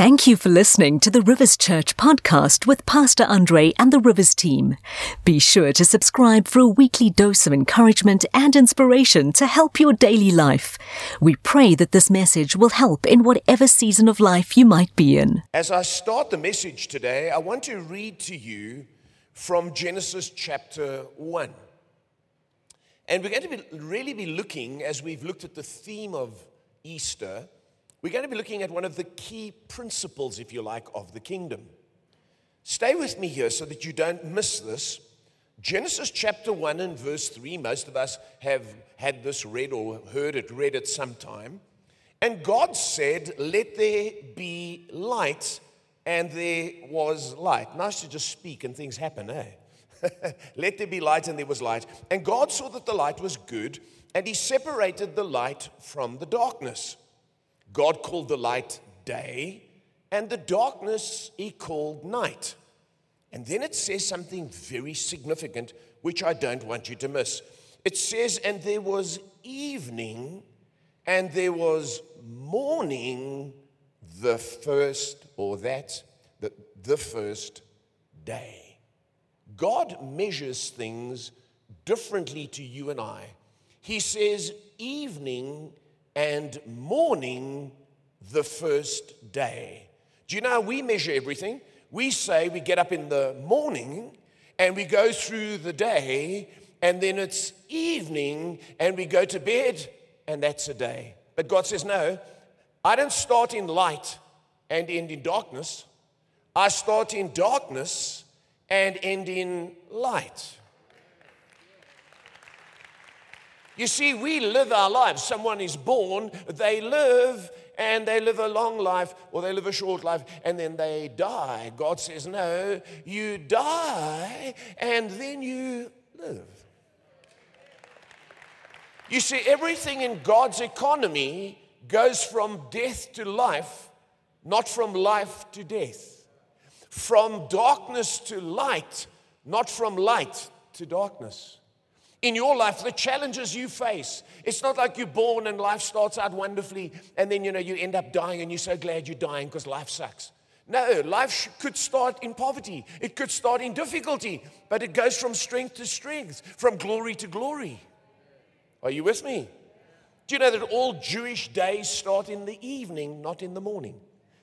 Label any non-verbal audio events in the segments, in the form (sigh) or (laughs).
Thank you for listening to the Rivers Church podcast with Pastor Andre and the Rivers team. Be sure to subscribe for a weekly dose of encouragement and inspiration to help your daily life. We pray that this message will help in whatever season of life you might be in. As I start the message today, I want to read to you from Genesis chapter 1. And we're going to be, really be looking, as we've looked at the theme of Easter, we're going to be looking at one of the key principles, if you like, of the kingdom. Stay with me here so that you don't miss this. Genesis chapter 1 and verse 3, most of us have had this read or heard it read at some time. And God said, Let there be light, and there was light. Nice to just speak and things happen, eh? (laughs) Let there be light, and there was light. And God saw that the light was good, and He separated the light from the darkness. God called the light day, and the darkness he called night. And then it says something very significant, which I don't want you to miss. It says, And there was evening, and there was morning, the first, or that, the, the first day. God measures things differently to you and I. He says, Evening and morning the first day. Do you know how we measure everything? We say we get up in the morning and we go through the day, and then it's evening and we go to bed, and that's a day. But God says, No, I don't start in light and end in darkness. I start in darkness and end in light. You see, we live our lives. Someone is born, they live, and they live a long life or they live a short life and then they die. God says, No, you die and then you live. You see, everything in God's economy goes from death to life, not from life to death. From darkness to light, not from light to darkness in your life, the challenges you face. It's not like you're born and life starts out wonderfully and then you know you end up dying and you're so glad you're dying because life sucks. No, life could start in poverty. It could start in difficulty, but it goes from strength to strength, from glory to glory. Are you with me? Do you know that all Jewish days start in the evening, not in the morning?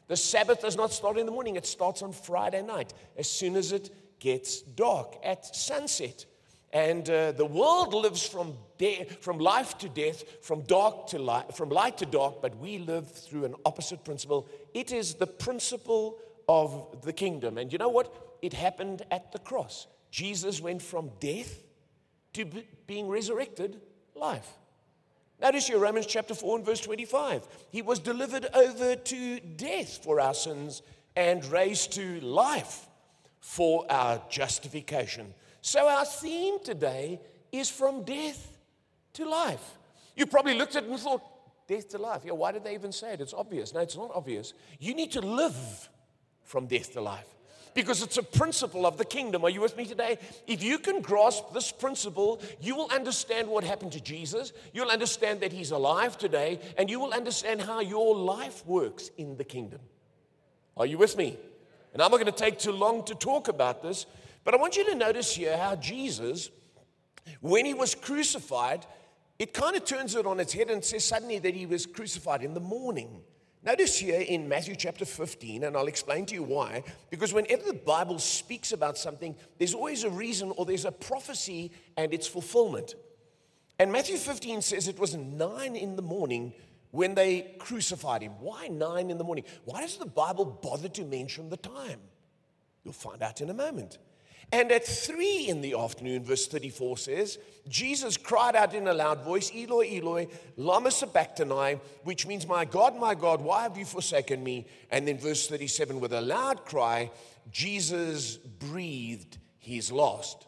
The Sabbath does not start in the morning, it starts on Friday night as soon as it gets dark at sunset. And uh, the world lives from, de- from life to death, from dark to light, from light to dark, but we live through an opposite principle. It is the principle of the kingdom. And you know what? It happened at the cross. Jesus went from death to be- being resurrected life. Notice here Romans chapter 4 and verse 25. He was delivered over to death for our sins and raised to life for our justification. So, our theme today is from death to life. You probably looked at it and thought, death to life. Yeah, why did they even say it? It's obvious. No, it's not obvious. You need to live from death to life because it's a principle of the kingdom. Are you with me today? If you can grasp this principle, you will understand what happened to Jesus. You'll understand that he's alive today, and you will understand how your life works in the kingdom. Are you with me? And I'm not going to take too long to talk about this but I want you to notice here how Jesus, when he was crucified, it kind of turns it on its head and says suddenly that he was crucified in the morning. Notice here in Matthew chapter 15, and I'll explain to you why. Because whenever the Bible speaks about something, there's always a reason or there's a prophecy and its fulfillment. And Matthew 15 says it was nine in the morning when they crucified him. Why nine in the morning? Why does the Bible bother to mention the time? You'll find out in a moment. And at three in the afternoon, verse 34 says, Jesus cried out in a loud voice, Eloi, Eloi, lama sabachthani, which means, My God, my God, why have you forsaken me? And then verse 37, with a loud cry, Jesus breathed his last.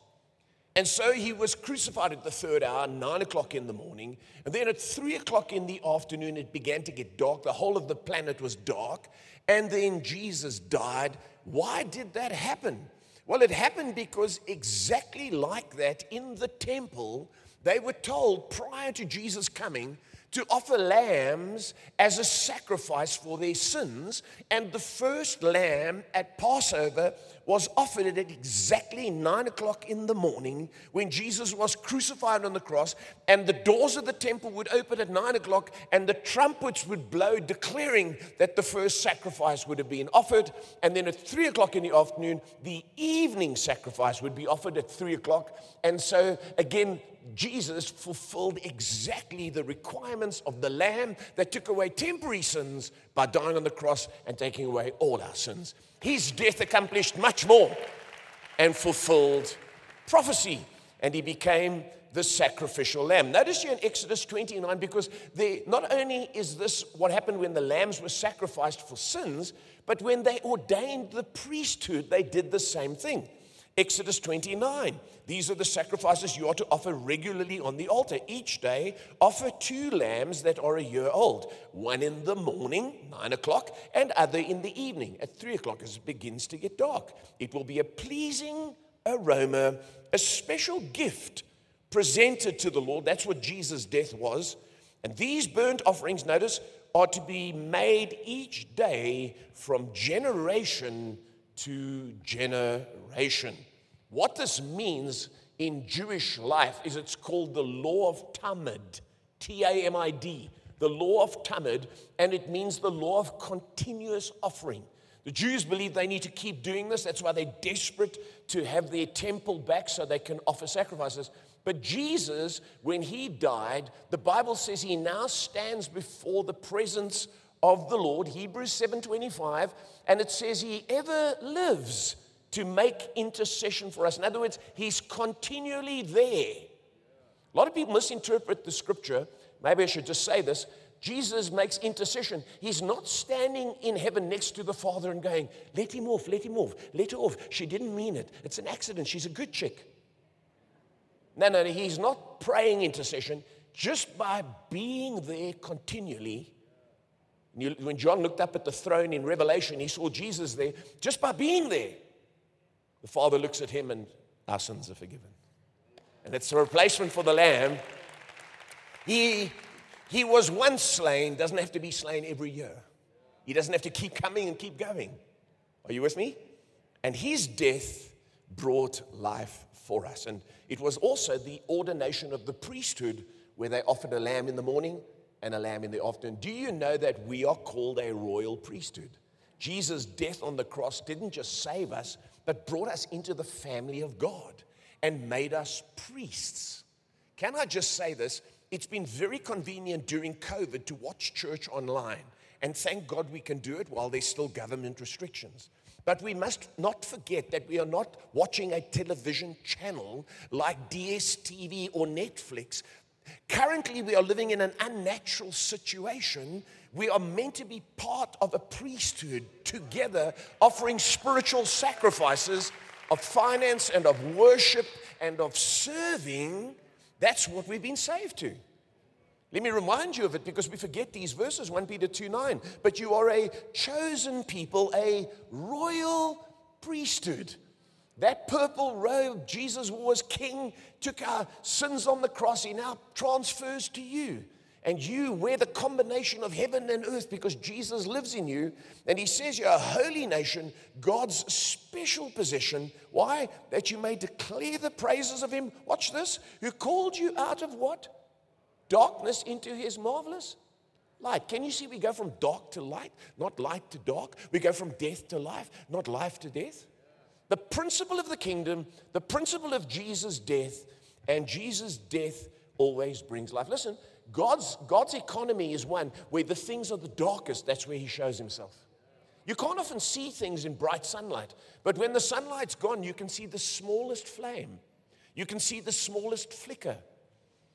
And so he was crucified at the third hour, nine o'clock in the morning. And then at three o'clock in the afternoon, it began to get dark. The whole of the planet was dark. And then Jesus died. Why did that happen? Well, it happened because exactly like that in the temple, they were told prior to Jesus coming to offer lambs as a sacrifice for their sins. And the first lamb at Passover was offered at exactly nine o'clock in the morning when Jesus was crucified on the cross, and the doors of the temple would open at nine o'clock, and the trumpets would blow, declaring that the first sacrifice would have been offered. And then at three o'clock in the afternoon, the evening sacrifice would be offered at three o'clock. And so, again, Jesus fulfilled exactly the requirements of the Lamb that took away temporary sins by dying on the cross and taking away all our sins. His death accomplished much more and fulfilled prophecy, and he became the sacrificial lamb. Notice here in Exodus 29, because they, not only is this what happened when the lambs were sacrificed for sins, but when they ordained the priesthood, they did the same thing. Exodus 29. These are the sacrifices you are to offer regularly on the altar. Each day, offer two lambs that are a year old, one in the morning, nine o'clock, and other in the evening at three o'clock as it begins to get dark. It will be a pleasing aroma, a special gift presented to the Lord. That's what Jesus' death was. And these burnt offerings, notice, are to be made each day from generation to generation. What this means in Jewish life is it's called the law of Tamid, T A M I D, the law of Tamid, and it means the law of continuous offering. The Jews believe they need to keep doing this. That's why they're desperate to have their temple back so they can offer sacrifices. But Jesus, when he died, the Bible says he now stands before the presence of the Lord, Hebrews 7:25, and it says he ever lives to make intercession for us. In other words, He's continually there. A lot of people misinterpret the scripture. Maybe I should just say this. Jesus makes intercession. He's not standing in heaven next to the Father and going, Let him off, let him off, let her off. She didn't mean it. It's an accident. She's a good chick. No, no, he's not praying intercession. Just by being there continually, when John looked up at the throne in Revelation, he saw Jesus there. Just by being there, the Father looks at him and our sins are forgiven. And it's a replacement for the lamb. He, he was once slain, doesn't have to be slain every year. He doesn't have to keep coming and keep going. Are you with me? And his death brought life for us. And it was also the ordination of the priesthood where they offered a lamb in the morning and a lamb in the afternoon. Do you know that we are called a royal priesthood? Jesus' death on the cross didn't just save us, but brought us into the family of God and made us priests. Can I just say this? It's been very convenient during COVID to watch church online. And thank God we can do it while there's still government restrictions. But we must not forget that we are not watching a television channel like DSTV or Netflix. Currently, we are living in an unnatural situation we are meant to be part of a priesthood together, offering spiritual sacrifices of finance and of worship and of serving. That's what we've been saved to. Let me remind you of it because we forget these verses 1 Peter 2 9. But you are a chosen people, a royal priesthood. That purple robe Jesus was king, took our sins on the cross. He now transfers to you and you wear the combination of heaven and earth because Jesus lives in you. And he says you're a holy nation, God's special possession. Why? That you may declare the praises of him. Watch this. Who called you out of what? Darkness into his marvelous light. Can you see we go from dark to light, not light to dark? We go from death to life, not life to death. The principle of the kingdom, the principle of Jesus' death, and Jesus' death always brings life. Listen, God's, God's economy is one where the things are the darkest, that's where He shows Himself. You can't often see things in bright sunlight, but when the sunlight's gone, you can see the smallest flame. You can see the smallest flicker.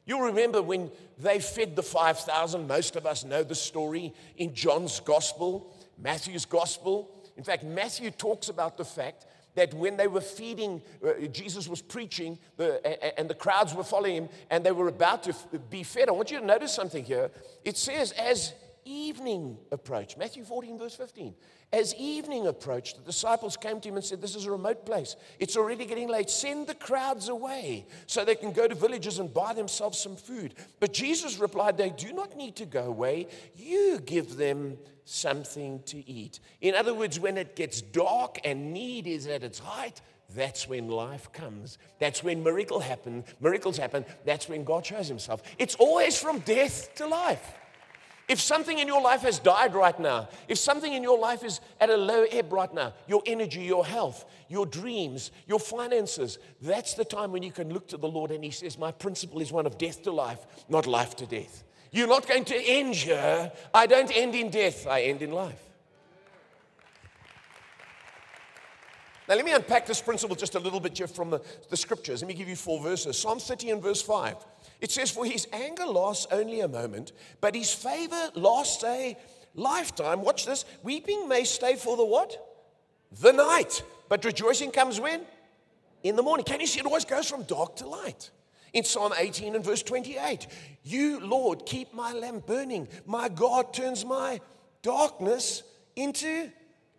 You'll remember when they fed the 5,000. Most of us know the story in John's gospel, Matthew's gospel. In fact, Matthew talks about the fact that when they were feeding, uh, Jesus was preaching, the, and the crowds were following him, and they were about to be fed. I want you to notice something here. It says, as evening approached, Matthew 14, verse 15, as evening approached, the disciples came to him and said, This is a remote place. It's already getting late. Send the crowds away so they can go to villages and buy themselves some food. But Jesus replied, They do not need to go away. You give them something to eat. In other words, when it gets dark and need is at its height, that's when life comes. That's when miracle happen, miracles happen. That's when God shows himself. It's always from death to life. If something in your life has died right now, if something in your life is at a low ebb right now, your energy, your health, your dreams, your finances, that's the time when you can look to the Lord and He says, My principle is one of death to life, not life to death. You're not going to end here. I don't end in death, I end in life. Now, let me unpack this principle just a little bit from the, the scriptures. Let me give you four verses. Psalm 30 and verse 5. It says, For his anger lasts only a moment, but his favor lasts a lifetime. Watch this. Weeping may stay for the what? The night. But rejoicing comes when? In the morning. Can you see it always goes from dark to light? In Psalm 18 and verse 28, you, Lord, keep my lamp burning. My God turns my darkness into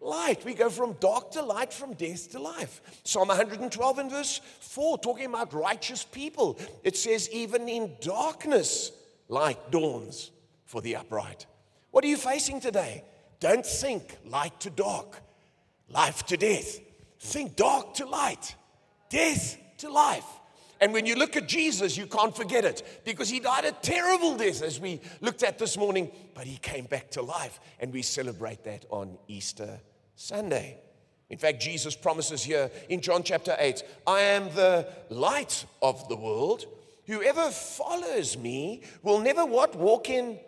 light. We go from dark to light, from death to life. Psalm 112 and verse 4, talking about righteous people. It says, even in darkness, light dawns for the upright. What are you facing today? Don't think light to dark, life to death. Think dark to light, death to life. And when you look at Jesus, you can't forget it because he died a terrible death, as we looked at this morning, but he came back to life, and we celebrate that on Easter Sunday. In fact, Jesus promises here in John chapter 8 I am the light of the world. Whoever follows me will never what? Walk in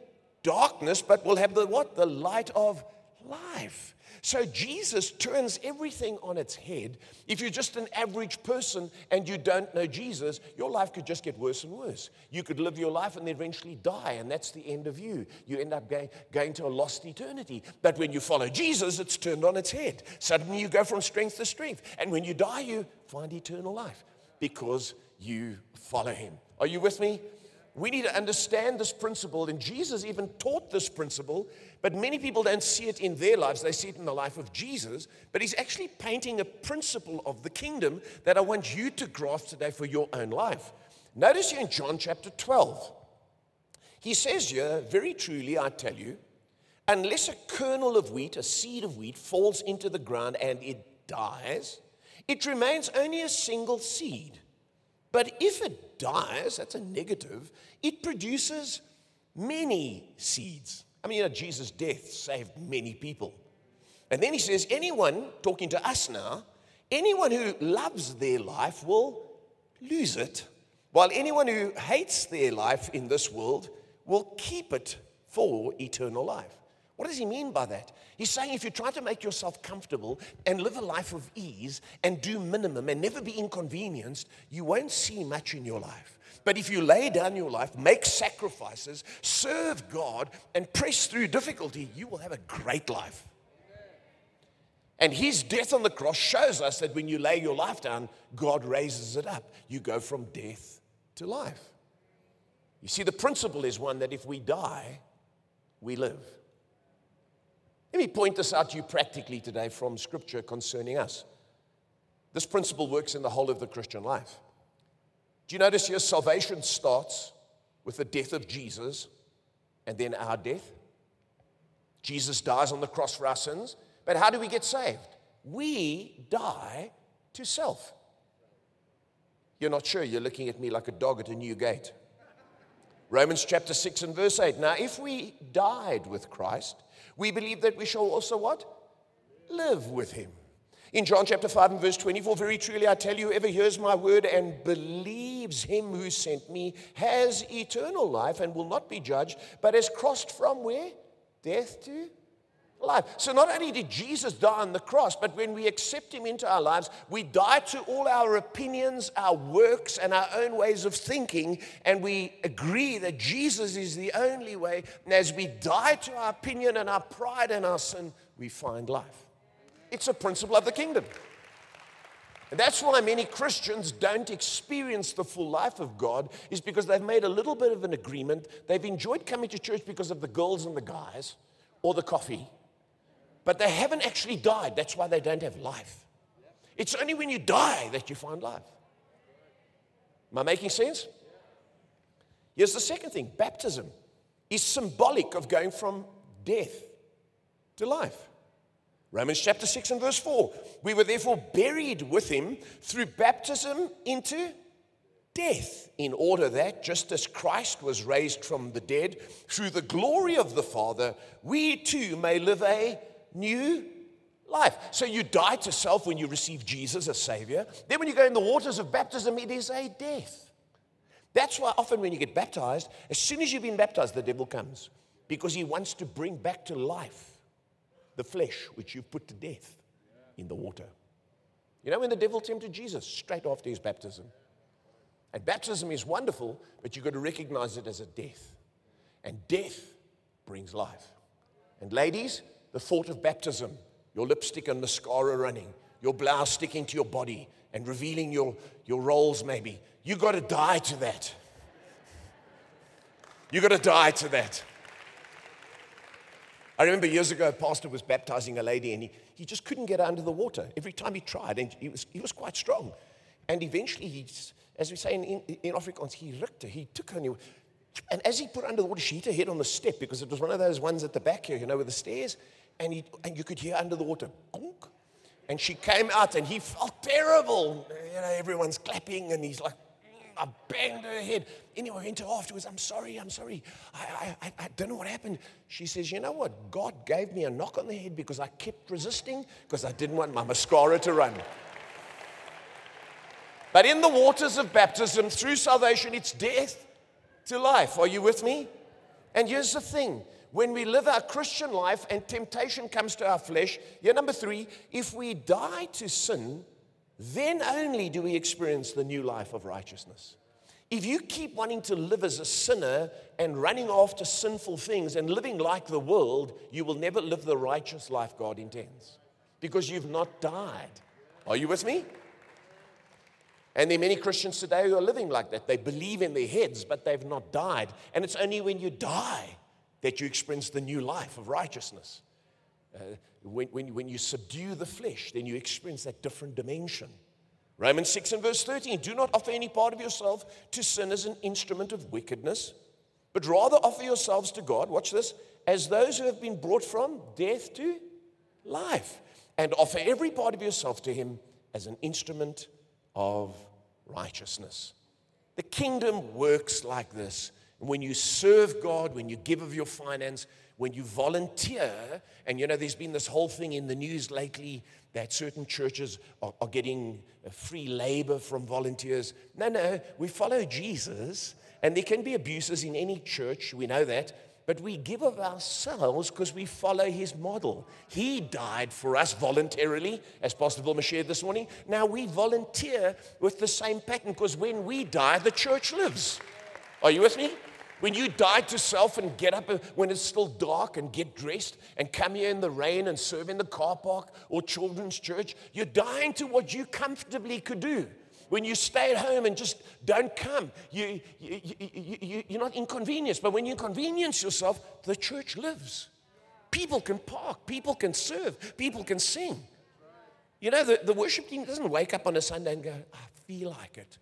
darkness, but will have the what? The light of life. So Jesus turns everything on its head. If you're just an average person and you don't know Jesus, your life could just get worse and worse. You could live your life and then eventually die, and that's the end of you. You end up going, going to a lost eternity. But when you follow Jesus, it's turned on its head. Suddenly you go from strength to strength. And when you die, you find eternal life because you follow him. Are you with me? We need to understand this principle, and Jesus even taught this principle, but many people don't see it in their lives. They see it in the life of Jesus, but he's actually painting a principle of the kingdom that I want you to grasp today for your own life. Notice here in John chapter 12, he says here, very truly, I tell you, unless a kernel of wheat, a seed of wheat, falls into the ground and it dies, it remains only a single seed. But if it dies, that's a negative, it produces many seeds. I mean, you know, Jesus' death saved many people. And then he says, anyone, talking to us now, anyone who loves their life will lose it, while anyone who hates their life in this world will keep it for eternal life. What does he mean by that? He's saying if you try to make yourself comfortable and live a life of ease and do minimum and never be inconvenienced, you won't see much in your life. But if you lay down your life, make sacrifices, serve God, and press through difficulty, you will have a great life. And his death on the cross shows us that when you lay your life down, God raises it up. You go from death to life. You see, the principle is one that if we die, we live. Let me point this out to you practically today from scripture concerning us. This principle works in the whole of the Christian life. Do you notice here salvation starts with the death of Jesus and then our death? Jesus dies on the cross for our sins, but how do we get saved? We die to self. You're not sure, you're looking at me like a dog at a new gate. Romans chapter 6 and verse 8. Now, if we died with Christ, we believe that we shall also what? Live with him. In John chapter 5 and verse 24, very truly I tell you, whoever hears my word and believes him who sent me has eternal life and will not be judged, but has crossed from where? Death to life. So not only did Jesus die on the cross, but when we accept him into our lives, we die to all our opinions, our works, and our own ways of thinking, and we agree that Jesus is the only way. And as we die to our opinion and our pride and our sin, we find life. It's a principle of the kingdom. And that's why many Christians don't experience the full life of God, is because they've made a little bit of an agreement. They've enjoyed coming to church because of the girls and the guys or the coffee, but they haven't actually died. That's why they don't have life. It's only when you die that you find life. Am I making sense? Here's the second thing baptism is symbolic of going from death to life. Romans chapter 6 and verse 4. We were therefore buried with him through baptism into death, in order that, just as Christ was raised from the dead through the glory of the Father, we too may live a new life. So you die to self when you receive Jesus as Savior. Then, when you go in the waters of baptism, it is a death. That's why often when you get baptized, as soon as you've been baptized, the devil comes because he wants to bring back to life the flesh which you've put to death in the water. You know when the devil tempted Jesus? Straight after his baptism. And baptism is wonderful, but you've got to recognize it as a death. And death brings life. And ladies, the thought of baptism, your lipstick and mascara running, your blouse sticking to your body and revealing your, your rolls, maybe, you've got to die to that. You've got to die to that. I remember years ago, a pastor was baptizing a lady and he, he just couldn't get under the water. Every time he tried, and he was, he was quite strong. And eventually, he, as we say in, in, Afrikaans, he ripped her, he took her, and, he, and as he put her under the water, she hit her head on the step because it was one of those ones at the back here, you know, with the stairs. And, he, and you could hear under the water, Gonk. and she came out and he felt terrible. You know, everyone's clapping and he's like, I banged her head. Anyway, I went to afterwards. I'm sorry, I'm sorry. I, I, I don't know what happened. She says, You know what? God gave me a knock on the head because I kept resisting because I didn't want my mascara to run. But in the waters of baptism, through salvation, it's death to life. Are you with me? And here's the thing when we live our Christian life and temptation comes to our flesh, here, number three, if we die to sin, then only do we experience the new life of righteousness. If you keep wanting to live as a sinner and running after sinful things and living like the world, you will never live the righteous life God intends because you've not died. Are you with me? And there are many Christians today who are living like that. They believe in their heads, but they've not died. And it's only when you die that you experience the new life of righteousness. Uh, when, when, when you subdue the flesh, then you experience that different dimension. Romans 6 and verse 13 do not offer any part of yourself to sin as an instrument of wickedness, but rather offer yourselves to God, watch this, as those who have been brought from death to life, and offer every part of yourself to Him as an instrument of righteousness. The kingdom works like this. When you serve God, when you give of your finance, when you volunteer, and you know, there's been this whole thing in the news lately that certain churches are, are getting uh, free labor from volunteers. No, no, we follow Jesus, and there can be abuses in any church, we know that, but we give of ourselves because we follow his model. He died for us voluntarily, as Pastor Vilma shared this morning. Now we volunteer with the same pattern because when we die, the church lives. Are you with me? When you die to self and get up uh, when it's still dark and get dressed and come here in the rain and serve in the car park or children's church, you're dying to what you comfortably could do. When you stay at home and just don't come, you, you, you, you, you're not inconvenienced. But when you inconvenience yourself, the church lives. People can park, people can serve, people can sing. You know, the, the worship team doesn't wake up on a Sunday and go, I feel like it.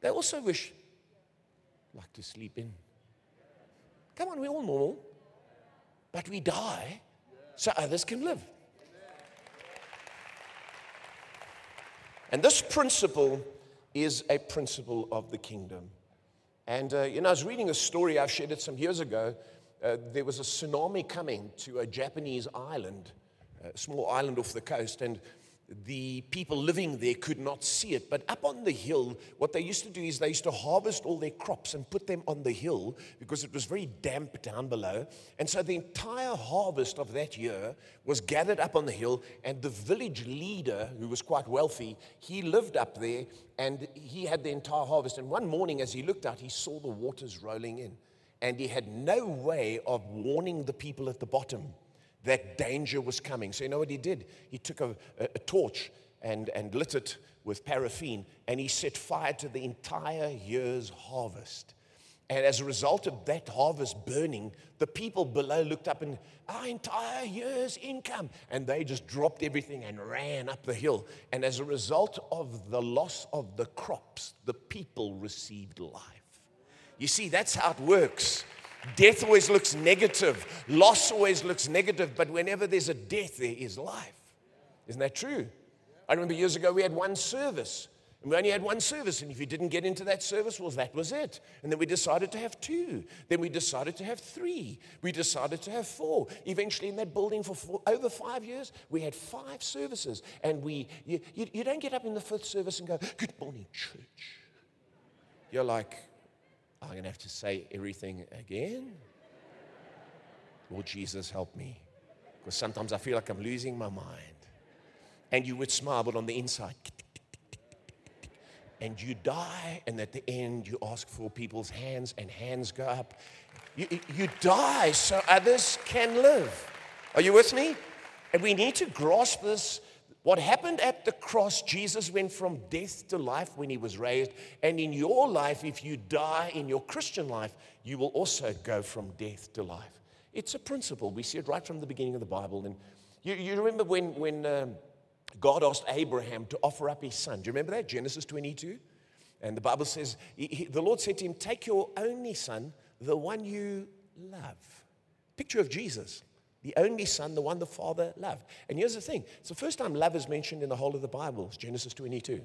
They also wish, like to sleep in. Come on, we're all normal. But we die so others can live. And this principle is a principle of the kingdom. And, uh, you know, I was reading a story, I've shared it some years ago. Uh, there was a tsunami coming to a Japanese island, a small island off the coast, and the people living there could not see it. But up on the hill, what they used to do is they used to harvest all their crops and put them on the hill because it was very damp down below. And so the entire harvest of that year was gathered up on the hill. And the village leader, who was quite wealthy, he lived up there and he had the entire harvest. And one morning, as he looked out, he saw the waters rolling in. And he had no way of warning the people at the bottom that danger was coming. So, you know what he did? He took a, a, a torch and, and lit it with paraffin and he set fire to the entire year's harvest. And as a result of that harvest burning, the people below looked up and our entire year's income. And they just dropped everything and ran up the hill. And as a result of the loss of the crops, the people received life. You see, that's how it works. Death always looks negative, loss always looks negative, but whenever there's a death, there is life. Isn't that true? I remember years ago we had one service. And we only had one service, and if you didn't get into that service, well, that was it. And then we decided to have two. Then we decided to have three. We decided to have four. Eventually, in that building for four, over five years, we had five services. And we, you, you, you don't get up in the fifth service and go, Good morning, church. You're like, I'm going to have to say everything again. Lord Jesus, help me. Because sometimes I feel like I'm losing my mind and you would smile, but on the inside, and you die, and at the end, you ask for people's hands, and hands go up. You, you die so others can live. Are you with me? And we need to grasp this. What happened at the cross, Jesus went from death to life when he was raised. And in your life, if you die in your Christian life, you will also go from death to life. It's a principle. We see it right from the beginning of the Bible. And you, you remember when, when um, God asked Abraham to offer up his son. Do you remember that? Genesis 22. And the Bible says, he, he, the Lord said to him, Take your only son, the one you love. Picture of Jesus, the only son, the one the Father loved. And here's the thing it's the first time love is mentioned in the whole of the Bible, Genesis 22.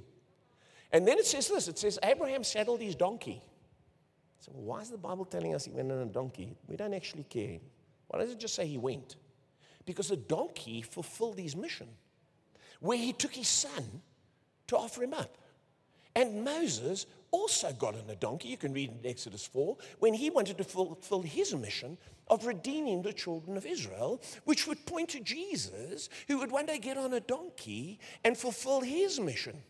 And then it says this it says, Abraham saddled his donkey. So, why is the Bible telling us he went on a donkey? We don't actually care. Why does it just say he went? Because the donkey fulfilled his mission where he took his son to offer him up. And Moses also got on a donkey, you can read in Exodus 4, when he wanted to fulfill his mission of redeeming the children of Israel, which would point to Jesus, who would one day get on a donkey and fulfill his mission.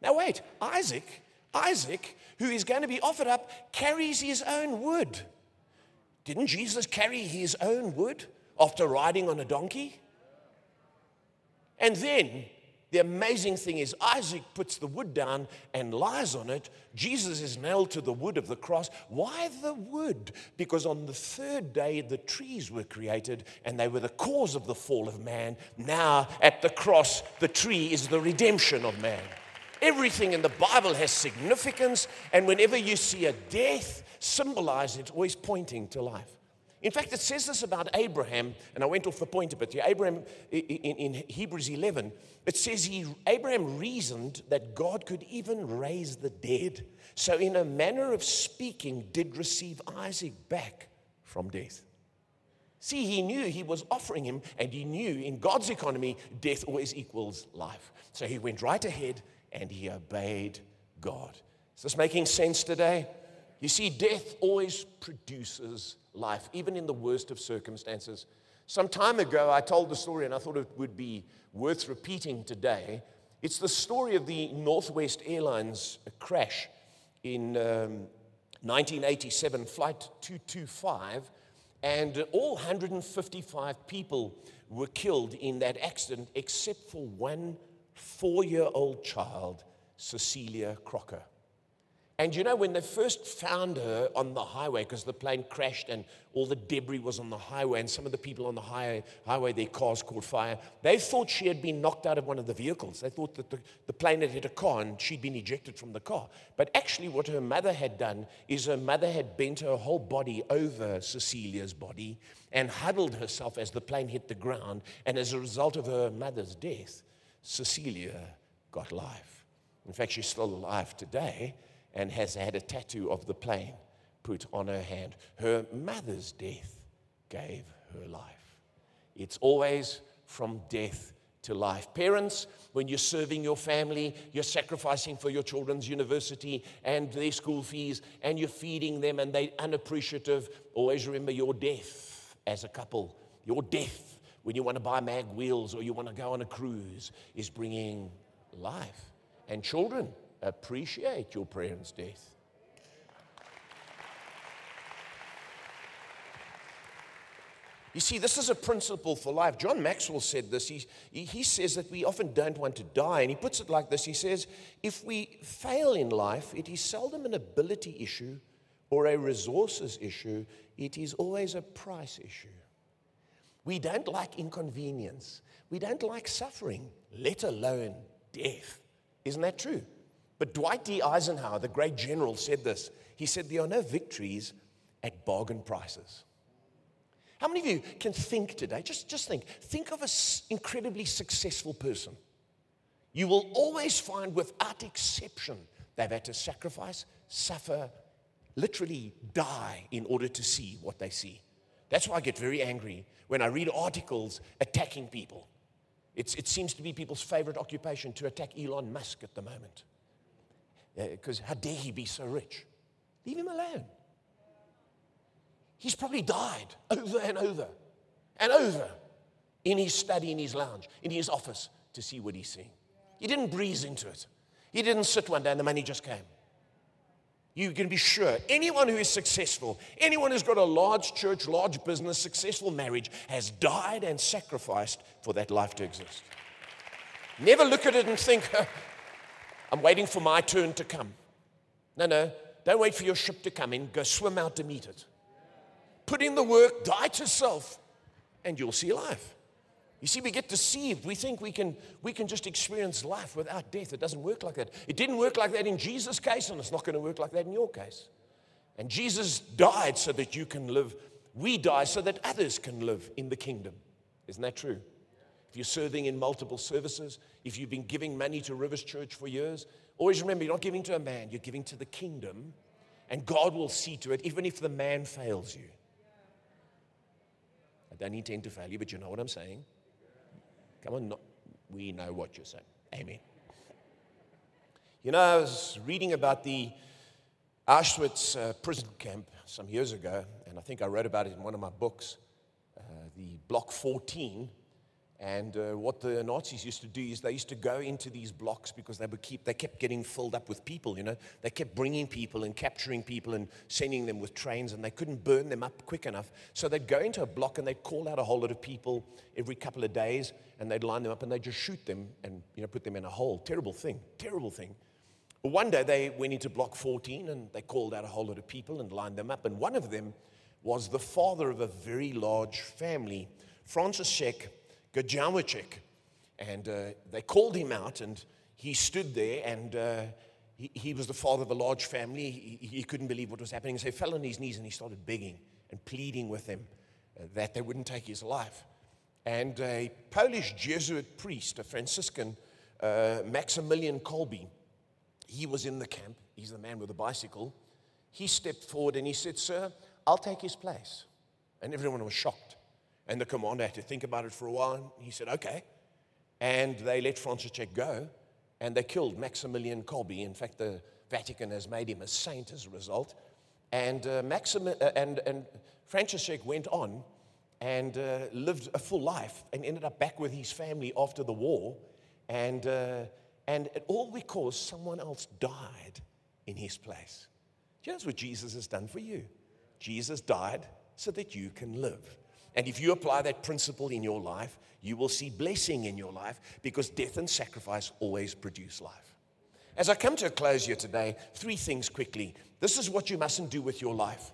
Now, wait, Isaac, Isaac, who is going to be offered up, carries his own wood. Didn't Jesus carry his own wood after riding on a donkey? And then the amazing thing is, Isaac puts the wood down and lies on it. Jesus is nailed to the wood of the cross. Why the wood? Because on the third day, the trees were created and they were the cause of the fall of man. Now, at the cross, the tree is the redemption of man. Everything in the Bible has significance, and whenever you see a death symbolized, it's always pointing to life. In fact, it says this about Abraham, and I went off the point a bit. Abraham, in, in Hebrews 11, it says he, Abraham reasoned that God could even raise the dead. So, in a manner of speaking, did receive Isaac back from death. See, he knew he was offering him, and he knew in God's economy, death always equals life. So he went right ahead and he obeyed God. Is this making sense today? You see, death always produces life, even in the worst of circumstances. Some time ago, I told the story and I thought it would be worth repeating today. It's the story of the Northwest Airlines crash in um, 1987, Flight 225, and all 155 people were killed in that accident except for one four year old child, Cecilia Crocker. And you know, when they first found her on the highway, because the plane crashed and all the debris was on the highway, and some of the people on the highway, highway, their cars caught fire, they thought she had been knocked out of one of the vehicles. They thought that the, the plane had hit a car and she'd been ejected from the car. But actually, what her mother had done is her mother had bent her whole body over Cecilia's body and huddled herself as the plane hit the ground. And as a result of her mother's death, Cecilia got life. In fact, she's still alive today and has had a tattoo of the plane put on her hand. Her mother's death gave her life. It's always from death to life. Parents, when you're serving your family, you're sacrificing for your children's university and their school fees, and you're feeding them, and they're unappreciative. Always remember your death as a couple. Your death when you want to buy mag wheels or you want to go on a cruise is bringing life. And children, appreciate your parents' death. You see, this is a principle for life. John Maxwell said this. He, he says that we often don't want to die. And he puts it like this He says, if we fail in life, it is seldom an ability issue or a resources issue, it is always a price issue. We don't like inconvenience, we don't like suffering, let alone death. Isn't that true? But Dwight D. Eisenhower, the great general, said this. He said, There are no victories at bargain prices. How many of you can think today? Just, just think. Think of an incredibly successful person. You will always find, without exception, they've had to sacrifice, suffer, literally die in order to see what they see. That's why I get very angry when I read articles attacking people. It's, it seems to be people's favorite occupation to attack Elon Musk at the moment. Because uh, how dare he be so rich? Leave him alone. He's probably died over and over and over in his study, in his lounge, in his office to see what he's seeing. He didn't breeze into it. He didn't sit one day and the money just came. You can be sure anyone who is successful, anyone who's got a large church, large business, successful marriage, has died and sacrificed for that life to exist. Never look at it and think, I'm waiting for my turn to come. No, no. Don't wait for your ship to come in. Go swim out to meet it put in the work, die to self, and you'll see life. You see, we get deceived. We think we can, we can just experience life without death. It doesn't work like that. It didn't work like that in Jesus' case, and it's not going to work like that in your case. And Jesus died so that you can live. We die so that others can live in the kingdom. Isn't that true? If you're serving in multiple services, if you've been giving money to Rivers Church for years, always remember you're not giving to a man, you're giving to the kingdom, and God will see to it, even if the man fails you. I don't intend to fail you, but you know what I'm saying. Come on, we know what you're saying. Amen. You know, I was reading about the Auschwitz uh, prison camp some years ago, and I think I wrote about it in one of my books, uh, the Block 14 and uh, what the Nazis used to do is they used to go into these blocks because they would keep, they kept getting filled up with people, you know. They kept bringing people and capturing people and sending them with trains, and they couldn't burn them up quick enough. So they'd go into a block and they'd call out a whole lot of people every couple of days, and they'd line them up and they'd just shoot them and, you know, put them in a hole. Terrible thing, terrible thing. But one day they went into block 14 and they called out a whole lot of people and lined them up, and one of them was the father of a very large family, František Gajowniczek. And uh, they called him out, and he stood there, and uh, he, he, was the father of a large family. He, he, couldn't believe what was happening. So he fell on his knees and he started begging and pleading with them uh, that they wouldn't take his life. And a Polish Jesuit priest, a Franciscan, uh, Maximilian Kolbe, he was in the camp. He's the man with the bicycle. He stepped forward and he said, Sir, I'll take his place. And everyone was shocked. And the commander had to think about it for a while. And he said, okay. And they let František go and they killed Maximilian Kolbe. In fact, the Vatican has made him a saint as a result. And, uh, Maxim- uh, and, and František went on and uh, lived a full life and ended up back with his family after the war. And, uh, and all because someone else died in his place. Do you know that's what Jesus has done for you? Jesus died so that you can live. And if you apply that principle in your life, you will see blessing in your life because death and sacrifice always produce life. As I come to a close here today, three things quickly. This is what you mustn't do with your life.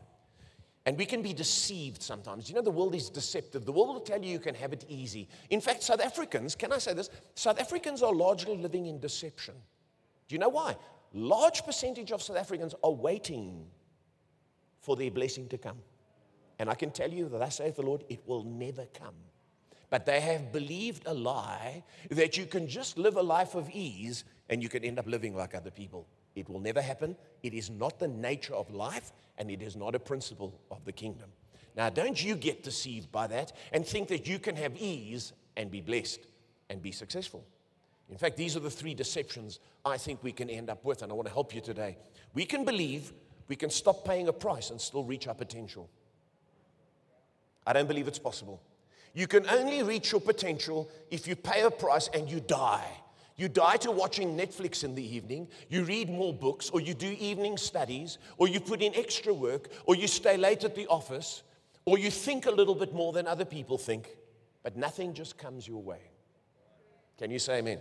And we can be deceived sometimes. You know, the world is deceptive. The world will tell you you can have it easy. In fact, South Africans, can I say this? South Africans are largely living in deception. Do you know why? Large percentage of South Africans are waiting for their blessing to come. And I can tell you that I say to the Lord, it will never come. But they have believed a lie that you can just live a life of ease and you can end up living like other people. It will never happen. It is not the nature of life and it is not a principle of the kingdom. Now, don't you get deceived by that and think that you can have ease and be blessed and be successful. In fact, these are the three deceptions I think we can end up with, and I want to help you today. We can believe we can stop paying a price and still reach our potential. I don't believe it's possible. You can only reach your potential if you pay a price and you die. You die to watching Netflix in the evening, you read more books, or you do evening studies, or you put in extra work, or you stay late at the office, or you think a little bit more than other people think, but nothing just comes your way. Can you say amen?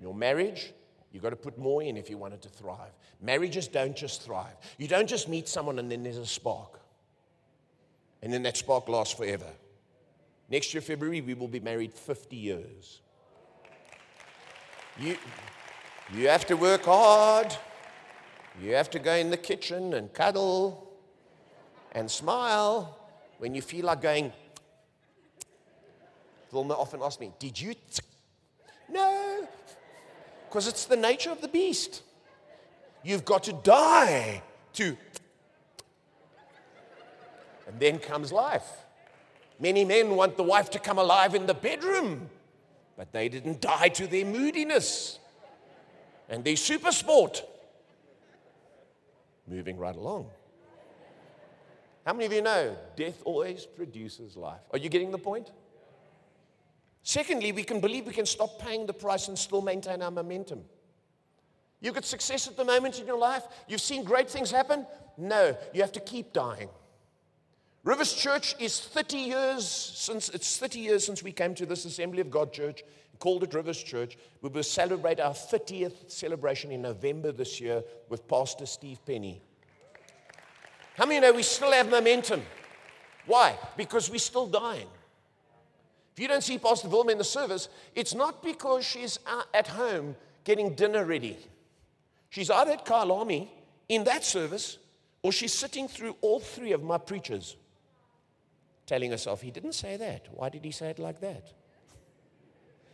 Your marriage, you've got to put more in if you want it to thrive. Marriages don't just thrive. You don't just meet someone and then there's a spark. And then that spark lasts forever. Next year, February, we will be married 50 years. You, you have to work hard. You have to go in the kitchen and cuddle and smile when you feel like going. Vilma often asks me, Did you? No, because it's the nature of the beast. You've got to die to. And then comes life. Many men want the wife to come alive in the bedroom, but they didn't die to their moodiness and their SuperSport. Moving right along. How many of you know death always produces life? Are you getting the point? Secondly, we can believe we can stop paying the price and still maintain our momentum. You've got success at the moment in your life. You've seen great things happen. No, you have to keep dying. Rivers Church is 30 years since it's 30 years since we came to this Assembly of God Church, called it Rivers Church. We will celebrate our 30th celebration in November this year with Pastor Steve Penny. How many know we still have momentum? Why? Because we're still dying. If you don't see Pastor Vilma in the service, it's not because she's uh, at home getting dinner ready. She's either at Kyalami in that service, or she's sitting through all three of my preachers telling herself, he didn't say that. Why did he say it like that?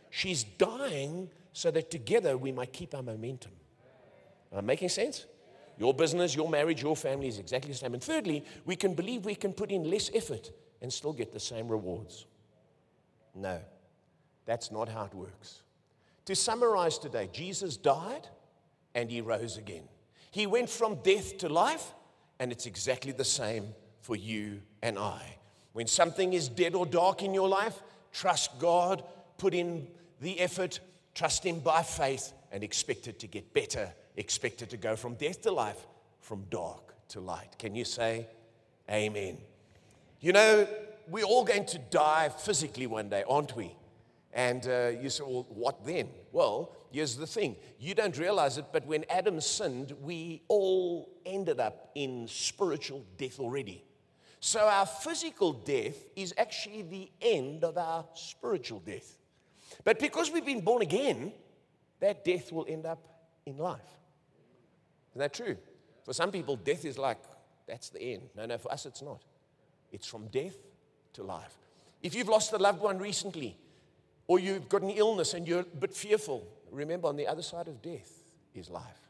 She's dying so that together we might keep our momentum. Am I making sense? Your business, your marriage, your family is exactly the same. And thirdly, we can believe we can put in less effort and still get the same rewards. No, that's not how it works. To summarize today, Jesus died and he rose again. He went from death to life, and it's exactly the same for you and I. When something is dead or dark in your life, trust God, put in the effort, trust Him by faith, and expect it to get better. Expect it to go from death to life, from dark to light. Can you say amen? You know, we're all going to die physically one day, aren't we? And uh, you say, well, what then? Well, here's the thing. You don't realize it, but when Adam sinned, we all ended up in spiritual death already. So our physical death is actually the end of our spiritual death. But because we've been born again, that death will end up in life. Isn't that true? For some people, death is like, that's the end. No, no, for us, it's not. It's from death to life. If you've lost a loved one recently, or you've got an illness and you're a bit fearful, remember on the other side of death is life.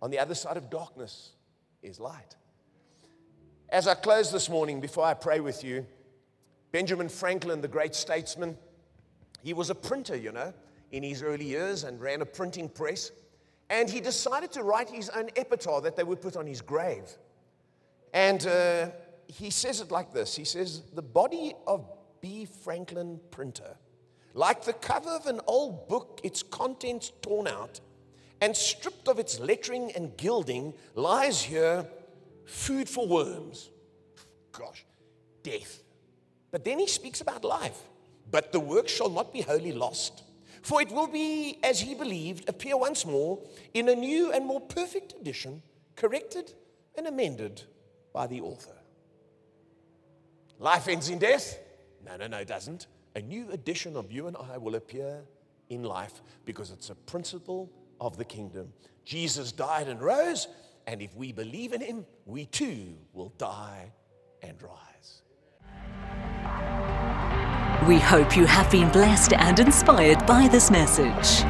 On the other side of darkness is light. As I close this morning, before I pray with you, Benjamin Franklin, the great statesman, he was a printer, you know, in his early years and ran a printing press. And he decided to write his own epitaph that they would put on his grave. And uh, he says it like this He says, The body of B. Franklin, printer, like the cover of an old book, its contents torn out and stripped of its lettering and gilding, lies here food for worms. Gosh, death. But then he speaks about life. But the work shall not be wholly lost, for it will be, as he believed, appear once more in a new and more perfect edition, corrected and amended by the author. Life ends in death? No, no, no, it doesn't. A new edition of you and I will appear in life because it's a principle of the kingdom. Jesus died and rose, and if we believe in him, we too will die and rise. We hope you have been blessed and inspired by this message.